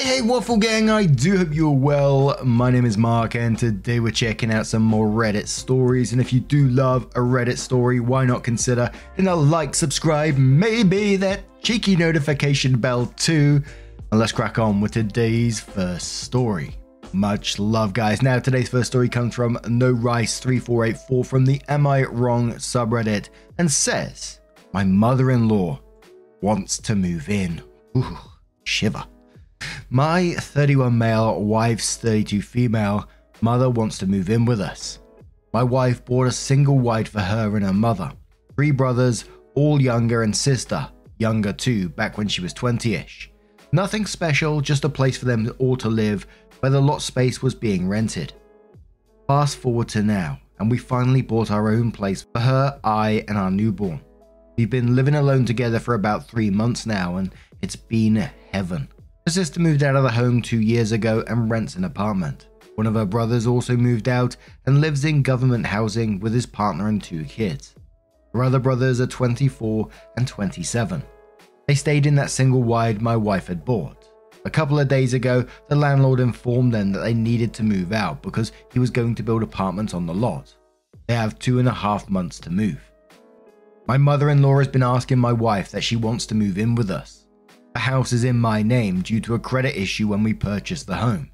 Hey, hey, Waffle Gang, I do hope you're well. My name is Mark, and today we're checking out some more Reddit stories. And if you do love a Reddit story, why not consider hitting a like, subscribe, maybe that cheeky notification bell too. And let's crack on with today's first story. Much love, guys. Now, today's first story comes from No Rice 3484 from the Am I Wrong subreddit and says, My mother in law wants to move in. Ooh, shiver. My 31 male, wife's 32 female, mother wants to move in with us. My wife bought a single wide for her and her mother. Three brothers, all younger, and sister, younger too, back when she was 20 ish. Nothing special, just a place for them all to live where the lot space was being rented. Fast forward to now, and we finally bought our own place for her, I, and our newborn. We've been living alone together for about three months now, and it's been heaven. Her sister moved out of the home two years ago and rents an apartment. One of her brothers also moved out and lives in government housing with his partner and two kids. Her other brothers are 24 and 27. They stayed in that single wide my wife had bought. A couple of days ago, the landlord informed them that they needed to move out because he was going to build apartments on the lot. They have two and a half months to move. My mother in law has been asking my wife that she wants to move in with us. The house is in my name due to a credit issue when we purchased the home.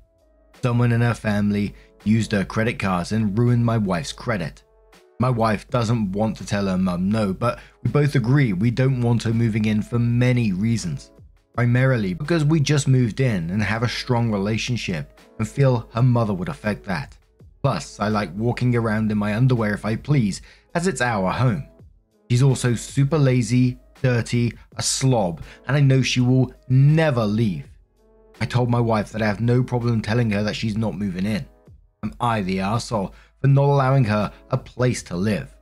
Someone in her family used her credit cards and ruined my wife's credit. My wife doesn't want to tell her mum no, but we both agree we don't want her moving in for many reasons. Primarily because we just moved in and have a strong relationship and feel her mother would affect that. Plus, I like walking around in my underwear if I please, as it's our home. She's also super lazy, dirty, a slob, and I know she will never leave. I told my wife that I have no problem telling her that she's not moving in. Am I the asshole for not allowing her a place to live?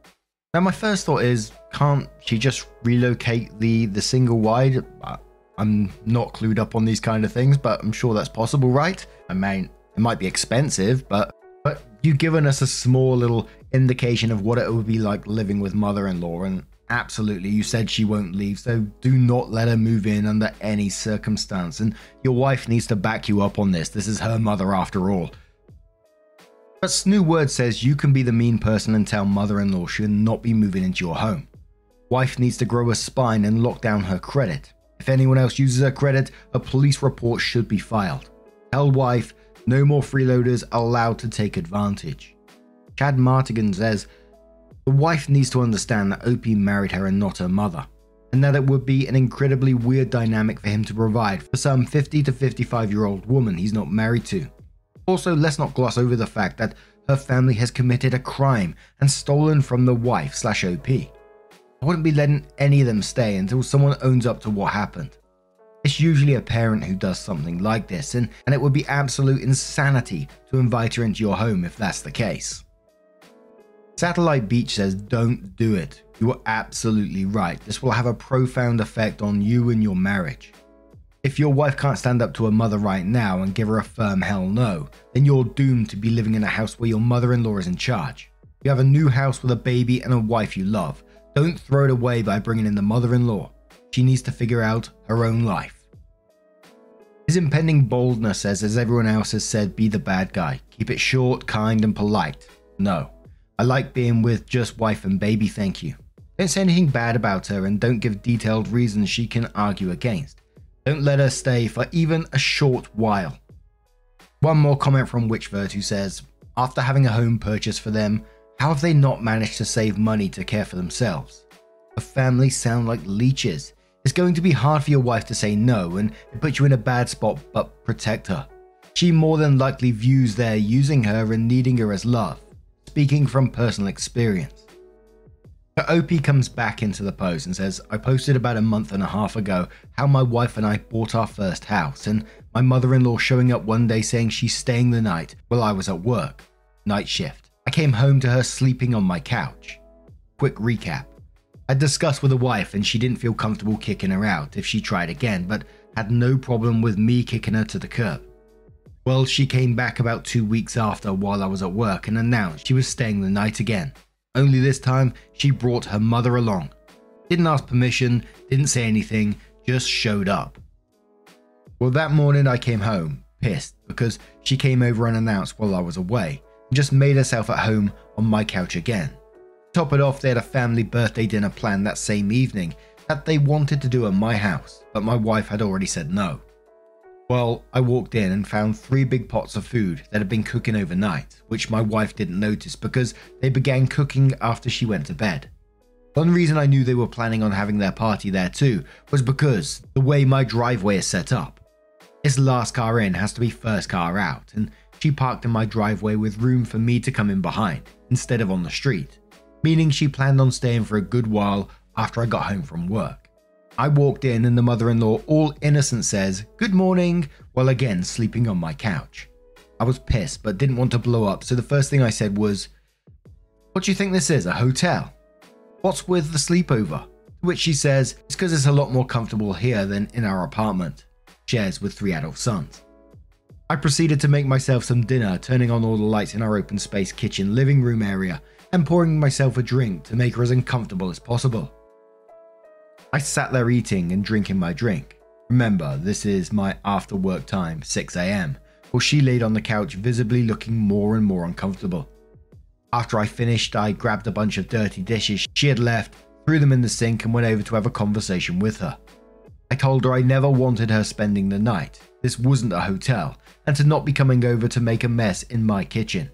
Now, my first thought is, can't she just relocate the the single wide? I'm not clued up on these kind of things, but I'm sure that's possible, right? I mean, it might be expensive, but but you've given us a small little indication of what it would be like living with mother-in-law, and absolutely, you said she won't leave, so do not let her move in under any circumstance. And your wife needs to back you up on this. This is her mother after all. But Snoo Word says you can be the mean person and tell mother-in-law she should not be moving into your home. Wife needs to grow a spine and lock down her credit. If anyone else uses her credit, a police report should be filed. Tell wife no more freeloaders allowed to take advantage. Chad Martigan says the wife needs to understand that Opie married her and not her mother, and that it would be an incredibly weird dynamic for him to provide for some 50 to 55 year old woman he's not married to. Also, let's not gloss over the fact that her family has committed a crime and stolen from the wife slash OP. I wouldn't be letting any of them stay until someone owns up to what happened. It's usually a parent who does something like this, and, and it would be absolute insanity to invite her into your home if that's the case. Satellite Beach says, Don't do it. You are absolutely right. This will have a profound effect on you and your marriage. If your wife can't stand up to her mother right now and give her a firm hell no, then you're doomed to be living in a house where your mother in law is in charge. You have a new house with a baby and a wife you love. Don't throw it away by bringing in the mother in law. She needs to figure out her own life. His impending boldness says, as everyone else has said, be the bad guy. Keep it short, kind, and polite. No. I like being with just wife and baby, thank you. Don't say anything bad about her and don't give detailed reasons she can argue against. Don't let her stay for even a short while. One more comment from Witchvert who says, after having a home purchase for them, how have they not managed to save money to care for themselves? A family sound like leeches. It's going to be hard for your wife to say no and put you in a bad spot but protect her. She more than likely views their using her and needing her as love speaking from personal experience. So OP comes back into the post and says, I posted about a month and a half ago how my wife and I bought our first house, and my mother in law showing up one day saying she's staying the night while I was at work. Night shift. I came home to her sleeping on my couch. Quick recap. I discussed with the wife and she didn't feel comfortable kicking her out if she tried again, but had no problem with me kicking her to the curb. Well, she came back about two weeks after while I was at work and announced she was staying the night again. Only this time, she brought her mother along. Didn't ask permission, didn't say anything, just showed up. Well, that morning I came home, pissed, because she came over unannounced while I was away, and just made herself at home on my couch again. Top it off, they had a family birthday dinner planned that same evening that they wanted to do at my house, but my wife had already said no. Well, I walked in and found three big pots of food that had been cooking overnight, which my wife didn't notice because they began cooking after she went to bed. One reason I knew they were planning on having their party there too was because the way my driveway is set up. This last car in has to be first car out, and she parked in my driveway with room for me to come in behind instead of on the street, meaning she planned on staying for a good while after I got home from work. I walked in and the mother in law, all innocent, says, Good morning, while again sleeping on my couch. I was pissed but didn't want to blow up, so the first thing I said was, What do you think this is, a hotel? What's with the sleepover? To which she says, It's because it's a lot more comfortable here than in our apartment, shares with three adult sons. I proceeded to make myself some dinner, turning on all the lights in our open space kitchen living room area and pouring myself a drink to make her as uncomfortable as possible. I sat there eating and drinking my drink. Remember, this is my after work time, 6am, while she laid on the couch visibly looking more and more uncomfortable. After I finished, I grabbed a bunch of dirty dishes she had left, threw them in the sink, and went over to have a conversation with her. I told her I never wanted her spending the night. This wasn't a hotel, and to not be coming over to make a mess in my kitchen.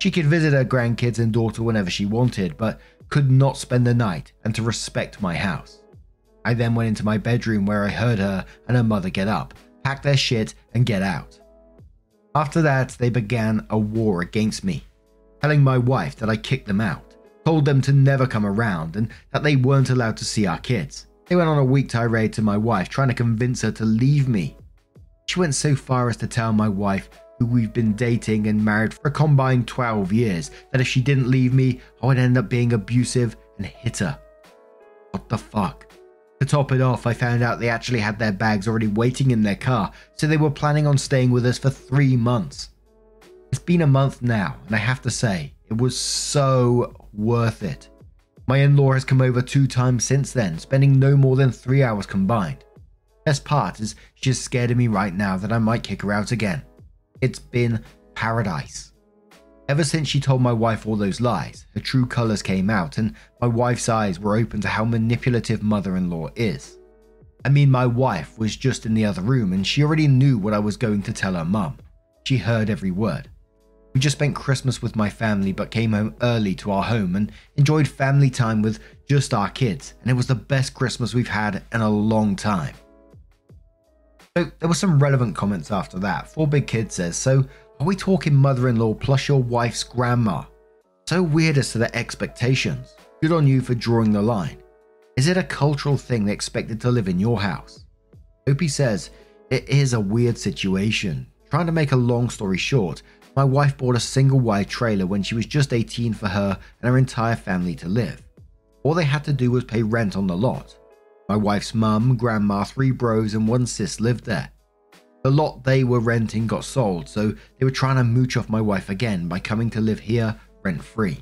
She could visit her grandkids and daughter whenever she wanted, but could not spend the night and to respect my house. I then went into my bedroom where I heard her and her mother get up, pack their shit, and get out. After that, they began a war against me, telling my wife that I kicked them out, told them to never come around, and that they weren't allowed to see our kids. They went on a weak tirade to my wife, trying to convince her to leave me. She went so far as to tell my wife, who we've been dating and married for a combined 12 years, that if she didn't leave me, I would end up being abusive and hit her. What the fuck? To top it off, I found out they actually had their bags already waiting in their car, so they were planning on staying with us for three months. It's been a month now, and I have to say, it was so worth it. My in law has come over two times since then, spending no more than three hours combined. Best part is she's scared of me right now that I might kick her out again. It's been paradise. Ever since she told my wife all those lies, her true colours came out, and my wife's eyes were open to how manipulative mother in law is. I mean, my wife was just in the other room and she already knew what I was going to tell her mum. She heard every word. We just spent Christmas with my family but came home early to our home and enjoyed family time with just our kids, and it was the best Christmas we've had in a long time. So, there were some relevant comments after that. Four Big Kids says, So, are we talking mother in law plus your wife's grandma? So weird as to their expectations. Good on you for drawing the line. Is it a cultural thing they expected to live in your house? Opie says, It is a weird situation. Trying to make a long story short, my wife bought a single wide trailer when she was just 18 for her and her entire family to live. All they had to do was pay rent on the lot. My wife's mum, grandma, three bros, and one sis lived there. The lot they were renting got sold, so they were trying to mooch off my wife again by coming to live here rent free.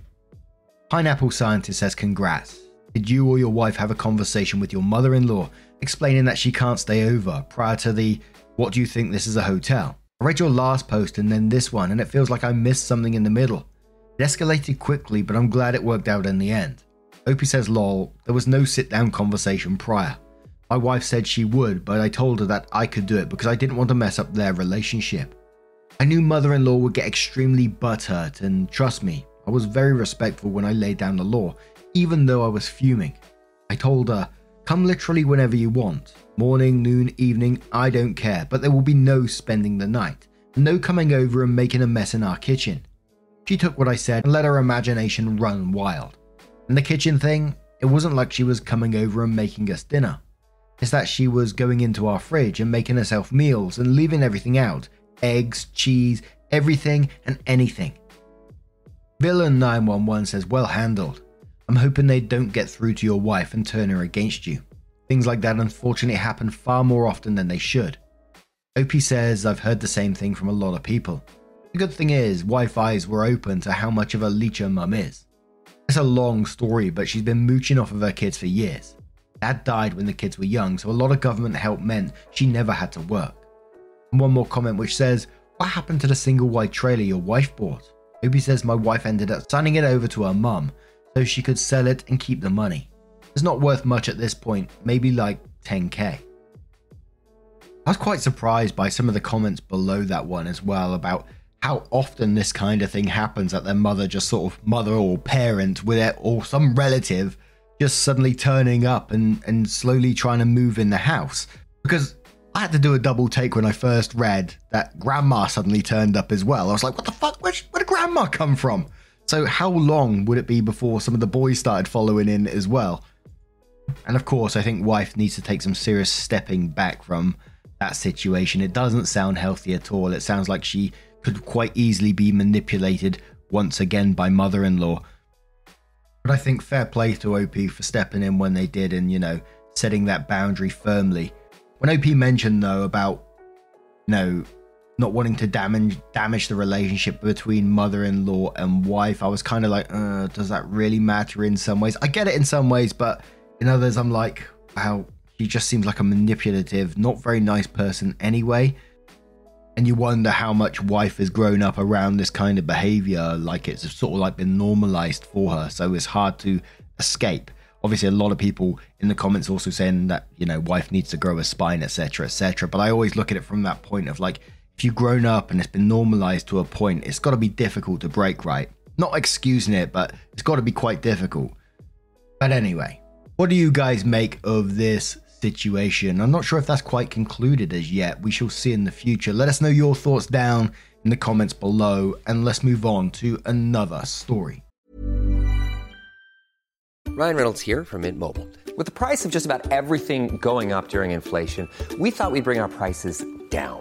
Pineapple Scientist says, Congrats. Did you or your wife have a conversation with your mother in law explaining that she can't stay over prior to the What do you think this is a hotel? I read your last post and then this one, and it feels like I missed something in the middle. It escalated quickly, but I'm glad it worked out in the end. Opie says, lol, there was no sit down conversation prior. My wife said she would, but I told her that I could do it because I didn't want to mess up their relationship. I knew mother in law would get extremely butthurt, and trust me, I was very respectful when I laid down the law, even though I was fuming. I told her, Come literally whenever you want morning, noon, evening, I don't care, but there will be no spending the night, no coming over and making a mess in our kitchen. She took what I said and let her imagination run wild. And the kitchen thing, it wasn't like she was coming over and making us dinner. It's that she was going into our fridge and making herself meals and leaving everything out eggs, cheese, everything and anything. Villain 911 says, Well handled. I'm hoping they don't get through to your wife and turn her against you. Things like that unfortunately happen far more often than they should. Opie says, I've heard the same thing from a lot of people. The good thing is, wife eyes were open to how much of a leech her mum is. It's a long story, but she's been mooching off of her kids for years. Dad died when the kids were young, so a lot of government help meant she never had to work. And one more comment which says, What happened to the single wide trailer your wife bought? Obi says my wife ended up signing it over to her mum so she could sell it and keep the money. It's not worth much at this point, maybe like 10k. I was quite surprised by some of the comments below that one as well about how often this kind of thing happens that their mother just sort of mother or parent with it or some relative just suddenly turning up and, and slowly trying to move in the house. Because I had to do a double take when I first read that grandma suddenly turned up as well. I was like, what the fuck? Where, where did grandma come from? So, how long would it be before some of the boys started following in as well? And of course, I think wife needs to take some serious stepping back from that situation. It doesn't sound healthy at all. It sounds like she could quite easily be manipulated once again by mother in law. But I think fair play to OP for stepping in when they did and, you know, setting that boundary firmly. When OP mentioned, though, about, you know, not wanting to damage damage the relationship between mother-in-law and wife, I was kind of like, uh, does that really matter in some ways? I get it in some ways, but in others, I'm like, wow, he just seems like a manipulative, not very nice person anyway. And you wonder how much wife has grown up around this kind of behavior, like it's sort of like been normalized for her. So it's hard to escape. Obviously, a lot of people in the comments also saying that, you know, wife needs to grow a spine, etc., etc. But I always look at it from that point of like, if you've grown up and it's been normalized to a point, it's got to be difficult to break, right? Not excusing it, but it's got to be quite difficult. But anyway, what do you guys make of this situation? I'm not sure if that's quite concluded as yet. We shall see in the future. Let us know your thoughts down in the comments below, and let's move on to another story. Ryan Reynolds here from Mint Mobile. With the price of just about everything going up during inflation, we thought we'd bring our prices down.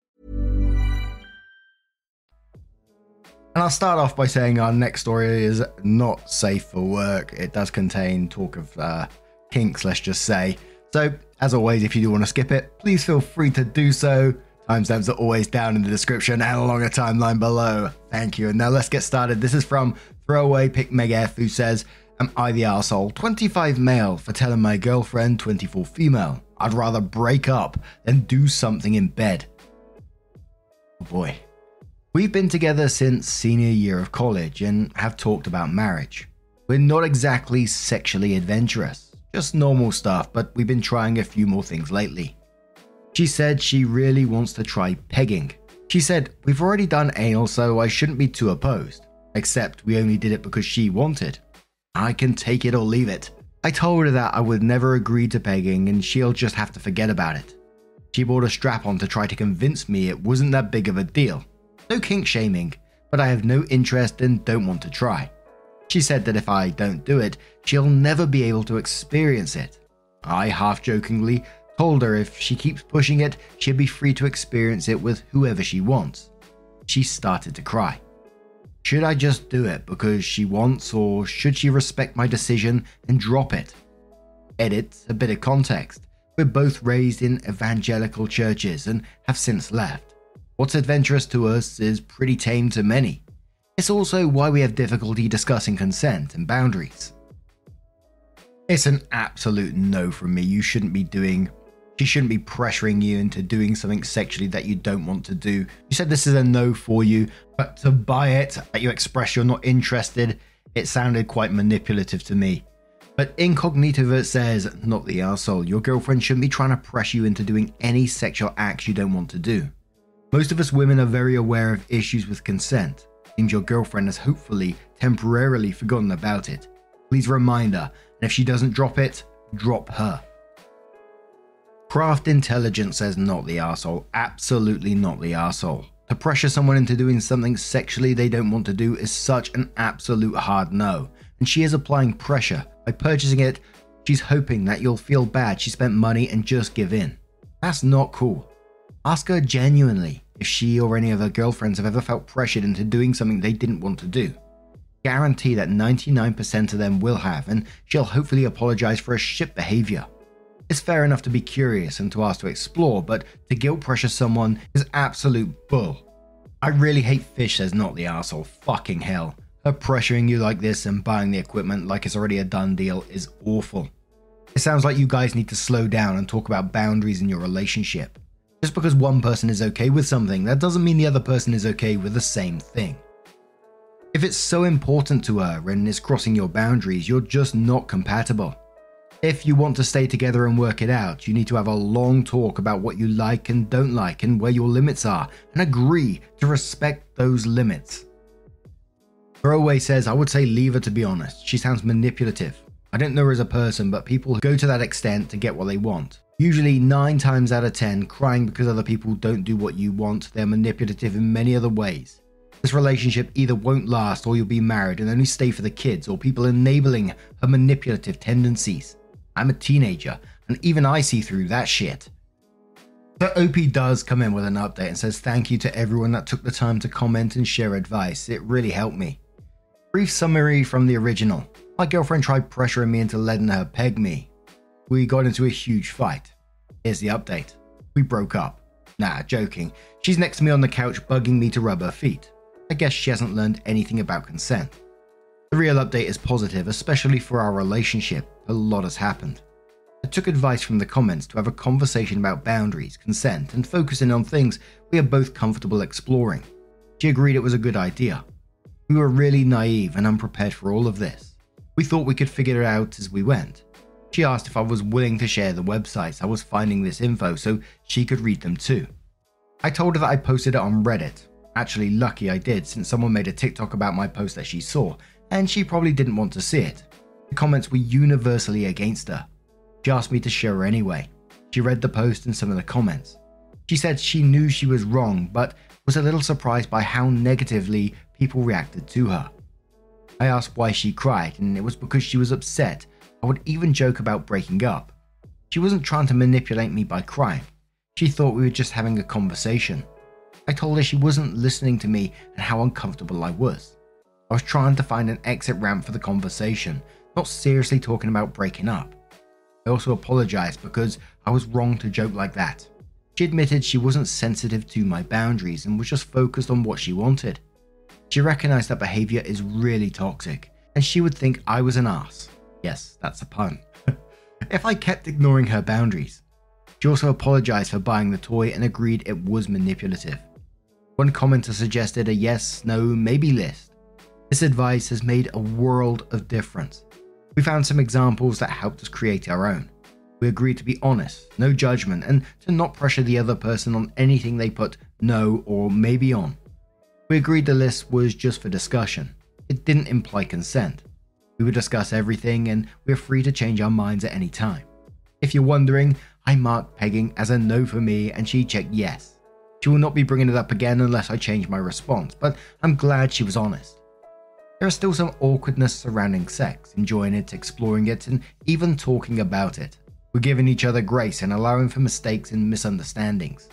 And I'll start off by saying our next story is not safe for work. It does contain talk of uh, kinks, let's just say. So, as always, if you do want to skip it, please feel free to do so. Timestamps are always down in the description and along a timeline below. Thank you. And now let's get started. This is from Throwaway Pick Meg F, who says, Am I the arsehole? 25 male for telling my girlfriend 24 female. I'd rather break up than do something in bed. Oh boy. We've been together since senior year of college and have talked about marriage. We're not exactly sexually adventurous, just normal stuff, but we've been trying a few more things lately. She said she really wants to try pegging. She said, We've already done anal, so I shouldn't be too opposed. Except we only did it because she wanted. I can take it or leave it. I told her that I would never agree to pegging and she'll just have to forget about it. She bought a strap on to try to convince me it wasn't that big of a deal. No kink shaming, but I have no interest and don't want to try. She said that if I don't do it, she'll never be able to experience it. I half jokingly told her if she keeps pushing it, she'll be free to experience it with whoever she wants. She started to cry. Should I just do it because she wants, or should she respect my decision and drop it? Edit a bit of context. We're both raised in evangelical churches and have since left. What's adventurous to us is pretty tame to many. It's also why we have difficulty discussing consent and boundaries. It's an absolute no from me. You shouldn't be doing she shouldn't be pressuring you into doing something sexually that you don't want to do. You said this is a no for you, but to buy it, that you express you're not interested, it sounded quite manipulative to me. But Incognito says, not the asshole. Your girlfriend shouldn't be trying to press you into doing any sexual acts you don't want to do. Most of us women are very aware of issues with consent. Seems your girlfriend has hopefully temporarily forgotten about it. Please remind her, and if she doesn't drop it, drop her. Craft Intelligence says not the asshole. Absolutely not the asshole. To pressure someone into doing something sexually they don't want to do is such an absolute hard no. And she is applying pressure. By purchasing it, she's hoping that you'll feel bad she spent money and just give in. That's not cool. Ask her genuinely if she or any of her girlfriends have ever felt pressured into doing something they didn't want to do. Guarantee that 99% of them will have, and she'll hopefully apologize for her shit behavior. It's fair enough to be curious and to ask to explore, but to guilt pressure someone is absolute bull. I really hate Fish says not the asshole. Fucking hell. Her pressuring you like this and buying the equipment like it's already a done deal is awful. It sounds like you guys need to slow down and talk about boundaries in your relationship. Just because one person is okay with something, that doesn't mean the other person is okay with the same thing. If it's so important to her and is crossing your boundaries, you're just not compatible. If you want to stay together and work it out, you need to have a long talk about what you like and don't like and where your limits are, and agree to respect those limits. Throwaway says, I would say leave her to be honest. She sounds manipulative. I don't know her as a person, but people go to that extent to get what they want. Usually, 9 times out of 10, crying because other people don't do what you want, they're manipulative in many other ways. This relationship either won't last or you'll be married and only stay for the kids or people enabling her manipulative tendencies. I'm a teenager, and even I see through that shit. So OP does come in with an update and says thank you to everyone that took the time to comment and share advice. It really helped me. Brief summary from the original. My girlfriend tried pressuring me into letting her peg me. We got into a huge fight. Here's the update. We broke up. Nah, joking. She's next to me on the couch bugging me to rub her feet. I guess she hasn't learned anything about consent. The real update is positive, especially for our relationship. A lot has happened. I took advice from the comments to have a conversation about boundaries, consent, and focusing on things we are both comfortable exploring. She agreed it was a good idea. We were really naive and unprepared for all of this. We thought we could figure it out as we went. She asked if I was willing to share the websites I was finding this info so she could read them too. I told her that I posted it on Reddit. Actually, lucky I did since someone made a TikTok about my post that she saw and she probably didn't want to see it. The comments were universally against her. She asked me to share her anyway. She read the post and some of the comments. She said she knew she was wrong, but was a little surprised by how negatively people reacted to her. I asked why she cried, and it was because she was upset. I would even joke about breaking up. She wasn't trying to manipulate me by crying. She thought we were just having a conversation. I told her she wasn't listening to me and how uncomfortable I was. I was trying to find an exit ramp for the conversation, not seriously talking about breaking up. I also apologized because I was wrong to joke like that. She admitted she wasn't sensitive to my boundaries and was just focused on what she wanted. She recognized that behavior is really toxic, and she would think I was an ass. Yes, that's a pun. if I kept ignoring her boundaries. She also apologized for buying the toy and agreed it was manipulative. One commenter suggested a yes, no, maybe list. This advice has made a world of difference. We found some examples that helped us create our own. We agreed to be honest, no judgment, and to not pressure the other person on anything they put no or maybe on. We agreed the list was just for discussion. It didn't imply consent. We would discuss everything and we're free to change our minds at any time. If you're wondering, I marked pegging as a no for me and she checked yes. She will not be bringing it up again unless I change my response, but I'm glad she was honest. There is still some awkwardness surrounding sex, enjoying it, exploring it, and even talking about it. We're giving each other grace and allowing for mistakes and misunderstandings.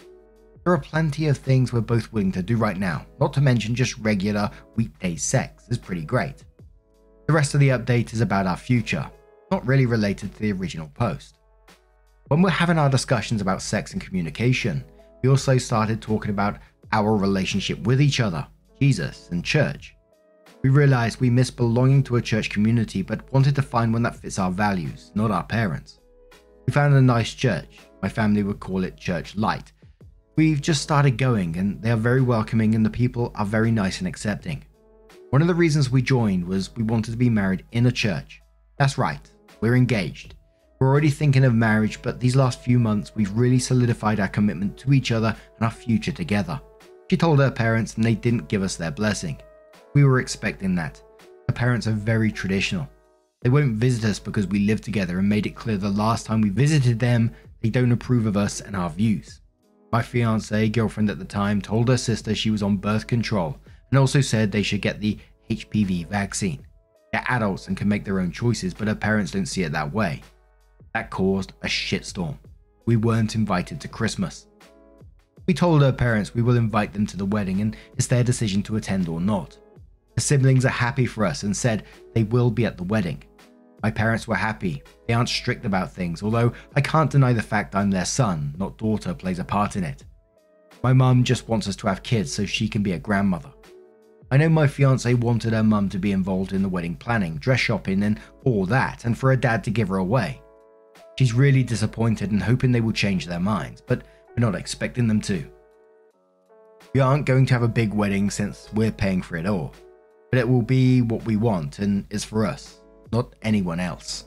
There are plenty of things we're both willing to do right now, not to mention just regular weekday sex is pretty great. The rest of the update is about our future, not really related to the original post. When we're having our discussions about sex and communication, we also started talking about our relationship with each other, Jesus, and church. We realized we miss belonging to a church community but wanted to find one that fits our values, not our parents. We found a nice church. My family would call it Church Light. We've just started going and they are very welcoming and the people are very nice and accepting. One of the reasons we joined was we wanted to be married in a church. That's right, we're engaged. We're already thinking of marriage, but these last few months we've really solidified our commitment to each other and our future together. She told her parents and they didn't give us their blessing. We were expecting that. Her parents are very traditional. They won't visit us because we live together and made it clear the last time we visited them, they don't approve of us and our views. My fiance, girlfriend at the time, told her sister she was on birth control and also said they should get the HPV vaccine. They're adults and can make their own choices, but her parents don't see it that way. That caused a shitstorm. We weren't invited to Christmas. We told her parents we will invite them to the wedding and it's their decision to attend or not. The siblings are happy for us and said they will be at the wedding. My parents were happy. They aren't strict about things, although I can't deny the fact I'm their son, not daughter, plays a part in it. My mum just wants us to have kids so she can be a grandmother. I know my fiance wanted her mum to be involved in the wedding planning, dress shopping, and all that, and for her dad to give her away. She's really disappointed and hoping they will change their minds, but we're not expecting them to. We aren't going to have a big wedding since we're paying for it all, but it will be what we want and is for us, not anyone else.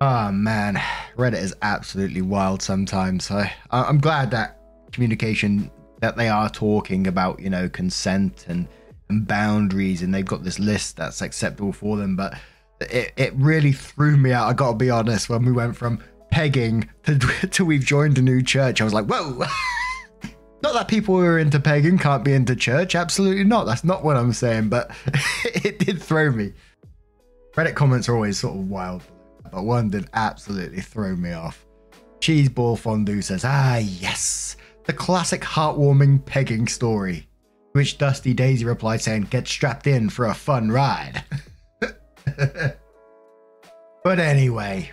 Ah oh, man, Reddit is absolutely wild sometimes. I, I'm glad that communication that they are talking about, you know, consent and and boundaries, and they've got this list that's acceptable for them. But it, it really threw me out. I gotta be honest. When we went from pegging to, to we've joined a new church, I was like, whoa. not that people who are into pegging can't be into church. Absolutely not. That's not what I'm saying. But it did throw me. Reddit comments are always sort of wild, but one did absolutely throw me off. Cheeseball Fondue says, Ah, yes, the classic heartwarming pegging story. To which Dusty Daisy replied saying, Get strapped in for a fun ride. but anyway,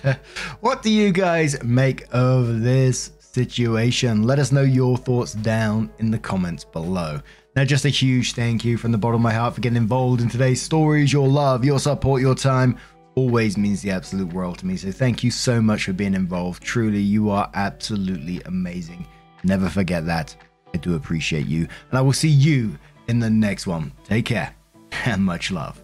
what do you guys make of this situation? Let us know your thoughts down in the comments below. Now, just a huge thank you from the bottom of my heart for getting involved in today's stories. Your love, your support, your time always means the absolute world to me. So, thank you so much for being involved. Truly, you are absolutely amazing. Never forget that. I do appreciate you. And I will see you in the next one. Take care and much love.